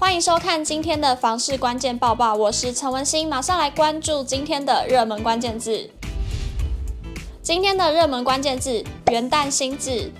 欢迎收看今天的房市关键报报，我是陈文心，马上来关注今天的热门关键字。今天的热门关键字：元旦新制。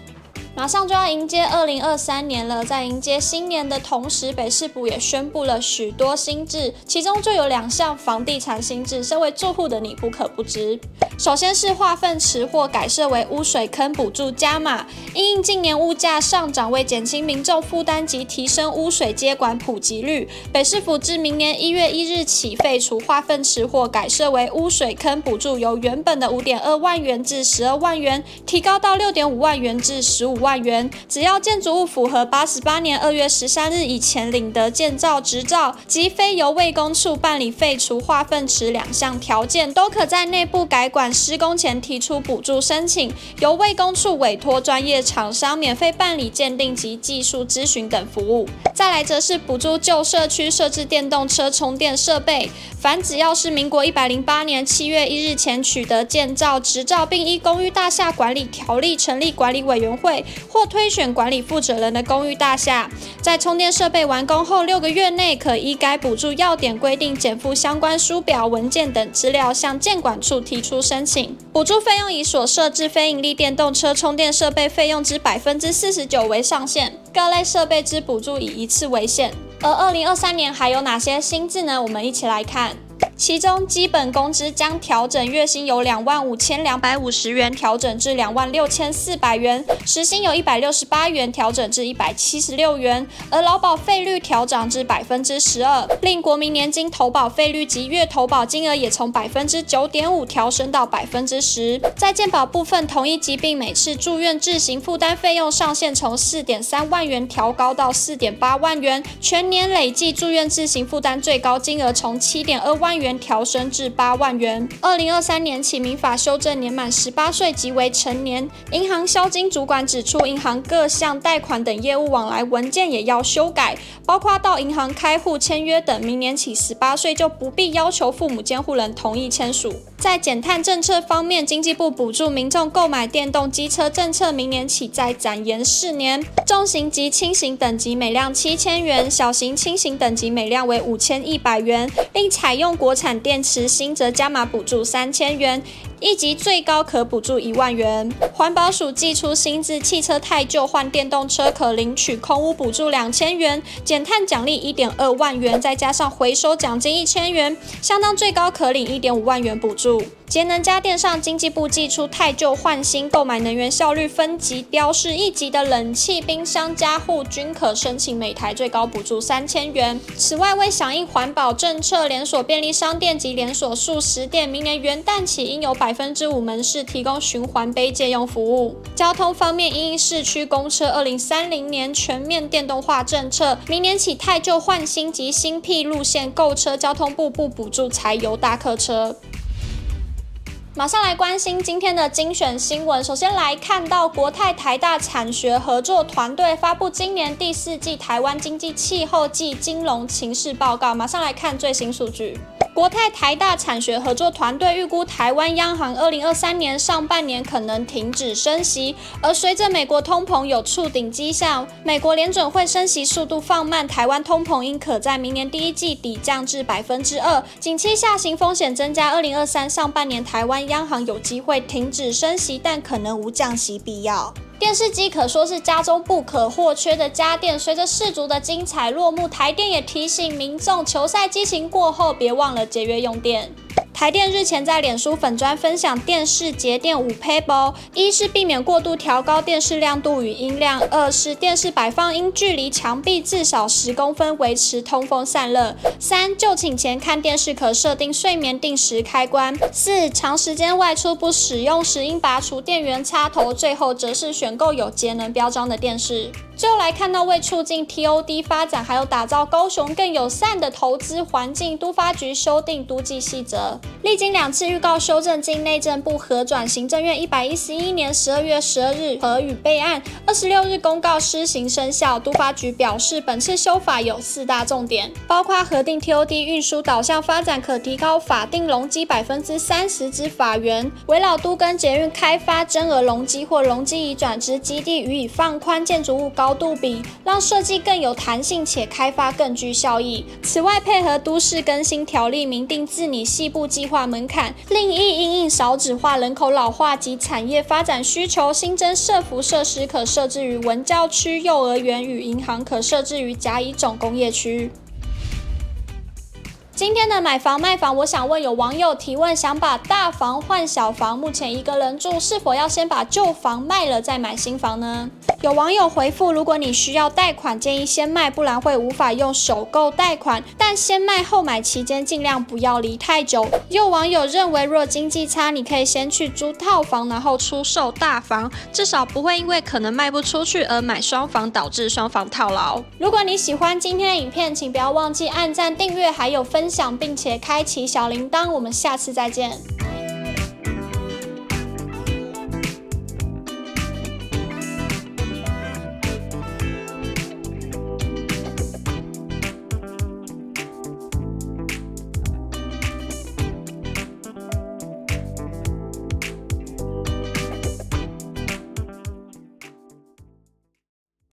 马上就要迎接二零二三年了，在迎接新年的同时，北市府也宣布了许多新制，其中就有两项房地产新制，身为住户的你不可不知。首先是化粪池或改设为污水坑补助加码，因应近年物价上涨，为减轻民众负担及提升污水接管普及率，北市府自明年一月一日起废除化粪池或改设为污水坑补助，由原本的五点二万元至十二万元，提高到六点五万元至十五万元，只要建筑物符合八十八年二月十三日以前领得建造执照及非由卫工处办理废除化粪池两项条件，都可在内部改管施工前提出补助申请，由卫工处委托专业厂商免费办理鉴定及技术咨询等服务。再来则是补助旧社区设置电动车充电设备，凡只要是民国一百零八年七月一日前取得建造执照，并依公寓大厦管理条例成立管理委员会。或推选管理负责人的公寓大厦，在充电设备完工后六个月内，可依该补助要点规定减负相关书表、文件等资料，向建管处提出申请。补助费用以所设置非营利电动车充电设备费用之百分之四十九为上限，各类设备之补助以一次为限。而二零二三年还有哪些新制呢？我们一起来看。其中，基本工资将调整，月薪由两万五千两百五十元调整至两万六千四百元，时薪由一百六十八元调整至一百七十六元，而劳保费率调涨至百分之十二，另国民年金投保费率及月投保金额也从百分之九点五调升到百分之十。在健保部分，同一疾病每次住院自行负担费用上限从四点三万元调高到四点八万元，全年累计住院自行负担最高金额从七点二万元。调升至八万元。二零二三年起，民法修正年满十八岁即为成年。银行销金主管指出，银行各项贷款等业务往来文件也要修改，包括到银行开户签约等。明年起，十八岁就不必要求父母监护人同意签署。在减碳政策方面，经济部补助民众购买电动机车政策，明年起再展延四年。重型及轻型等级每辆七千元，小型轻型等级每辆为五千一百元，并采用国产电池新则加码补助三千元。一级最高可补助一万元。环保署祭出新制，汽车太旧换电动车可领取空屋补助两千元，减碳奖励一点二万元，再加上回收奖金一千元，相当最高可领一点五万元补助。节能家电上，经济部祭出太旧换新，购买能源效率分级标示一级的冷气、冰箱，家户均可申请每台最高补助三千元。此外，为响应环保政策，连锁便利商店及连锁速食店明年元旦起应有百百分之五门市提供循环杯借用服务。交通方面，因应市区公车二零三零年全面电动化政策，明年起汰旧换新及新辟路线购车，交通部不补助柴油大客车。马上来关心今天的精选新闻。首先来看到国泰台大产学合作团队发布今年第四季台湾经济气候暨金融情势报告。马上来看最新数据。国泰台大产学合作团队预估，台湾央行二零二三年上半年可能停止升息，而随着美国通膨有触顶迹象，美国联准会升息速度放慢，台湾通膨应可在明年第一季底降至百分之二，景气下行风险增加。二零二三上半年台湾央行有机会停止升息，但可能无降息必要。电视机可说是家中不可或缺的家电。随着世足的精彩落幕，台电也提醒民众，球赛激情过后，别忘了节约用电。台电日前在脸书粉砖分享电视节电五撇步：一是避免过度调高电视亮度与音量；二是电视摆放应距离墙壁至少十公分，维持通风散热；三就寝前看电视可设定睡眠定时开关；四长时间外出不使用时应拔除电源插头；最后则是选购有节能标章的电视。最后来看到，为促进 TOD 发展，还有打造高雄更友善的投资环境，都发局修订都计细则。历经两次预告修正，经内政部核转，行政院一百一十一年十二月十二日核予备案，二十六日公告施行生效。都发局表示，本次修法有四大重点，包括核定 TOD 运输导向发展可提高法定容积百分之三十之法源，围绕都跟捷运开发增额容积或容积移转之基地予以放宽，建筑物高。高度比，让设计更有弹性且开发更具效益。此外，配合都市更新条例明定自拟细部计划门槛，另一因应少子化、人口老化及产业发展需求，新增设服设施可设置于文教区、幼儿园与银行可设置于甲乙种工业区。今天的买房卖房，我想问有网友提问：想把大房换小房，目前一个人住，是否要先把旧房卖了再买新房呢？有网友回复：如果你需要贷款，建议先卖，不然会无法用首购贷款。但先卖后买期间尽量不要离太久。有网友认为，若经济差，你可以先去租套房，然后出售大房，至少不会因为可能卖不出去而买双房，导致双房套牢。如果你喜欢今天的影片，请不要忘记按赞、订阅，还有分分享。并且开启小铃铛，我们下次再见。